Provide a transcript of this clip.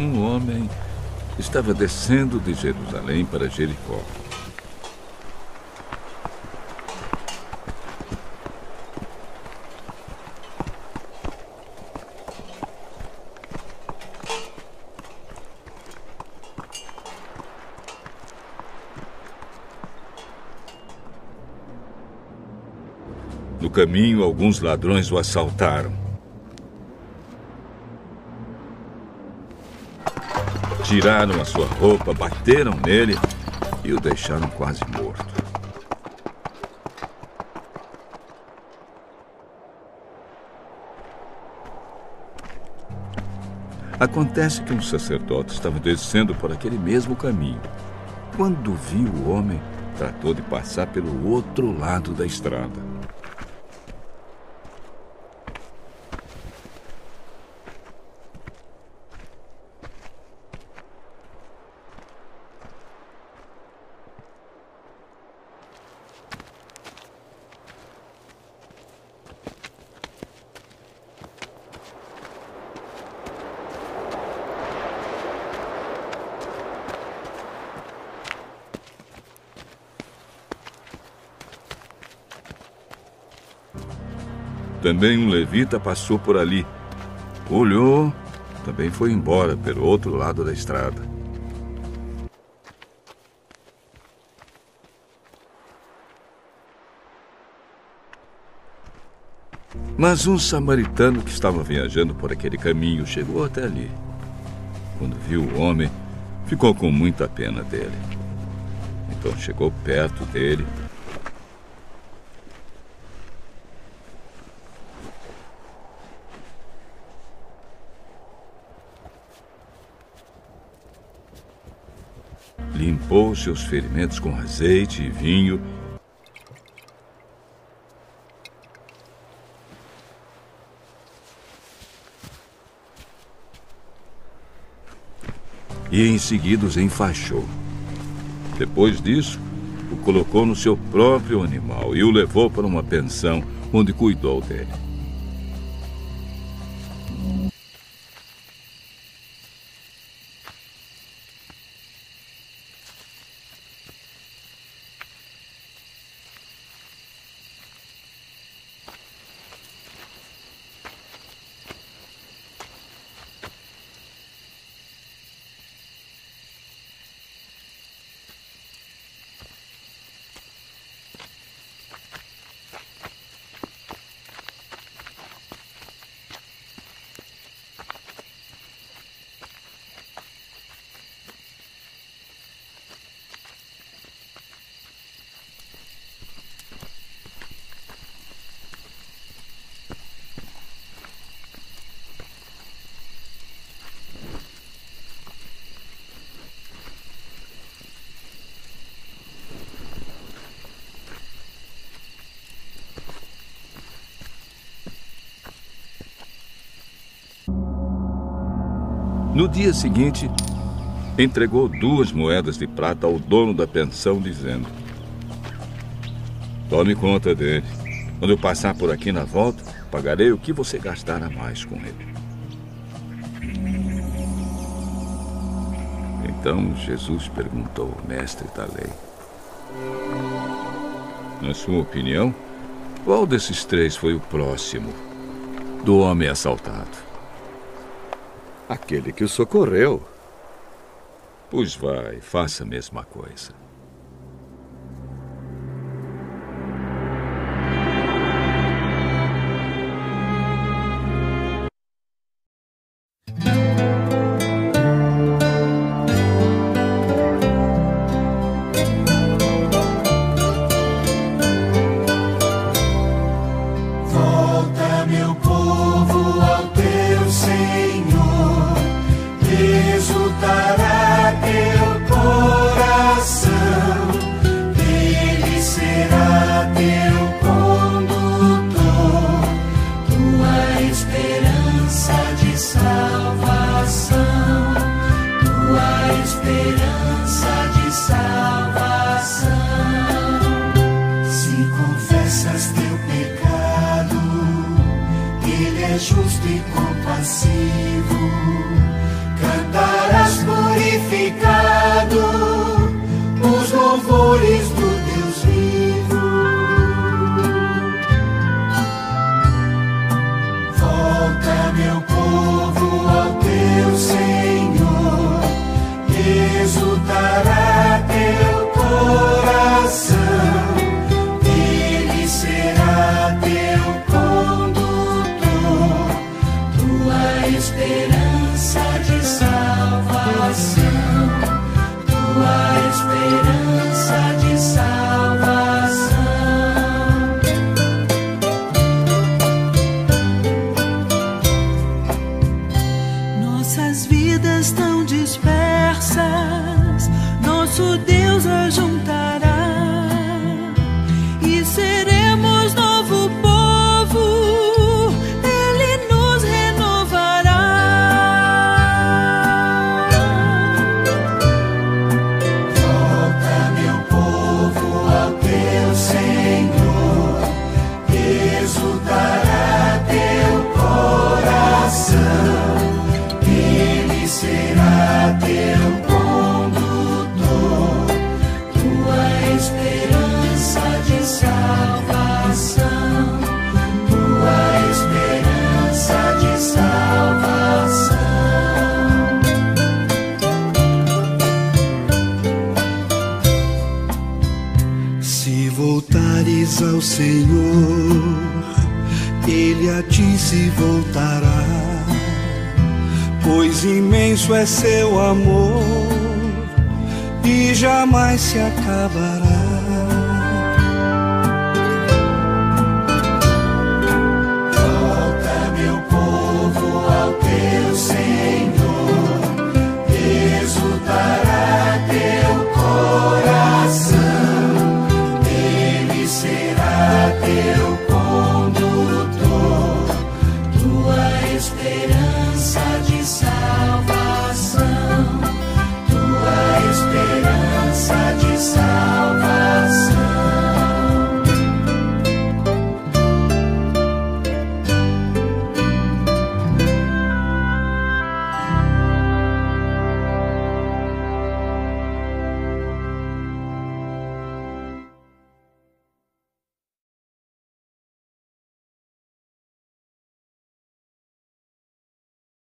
Um homem estava descendo de Jerusalém para Jericó. No caminho, alguns ladrões o assaltaram. Tiraram a sua roupa, bateram nele e o deixaram quase morto. Acontece que um sacerdote estava descendo por aquele mesmo caminho. Quando viu o homem, tratou de passar pelo outro lado da estrada. Também um levita passou por ali. Olhou, também foi embora pelo outro lado da estrada. Mas um samaritano que estava viajando por aquele caminho chegou até ali. Quando viu o homem, ficou com muita pena dele. Então chegou perto dele limpou seus ferimentos com azeite e vinho. E em seguida os enfaixou. Depois disso, o colocou no seu próprio animal e o levou para uma pensão onde cuidou dele. No dia seguinte, entregou duas moedas de prata ao dono da pensão, dizendo: Tome conta dele. Quando eu passar por aqui na volta, pagarei o que você gastar a mais com ele. Então Jesus perguntou ao mestre da lei: Na sua opinião, qual desses três foi o próximo do homem assaltado? Aquele que o socorreu. Pois vai, faça a mesma coisa. exultará teu coração. justo e compassivo. Cantarás purificado, os louvores do Deus vivo. Volta, meu imenso é seu amor e jamais se acabará.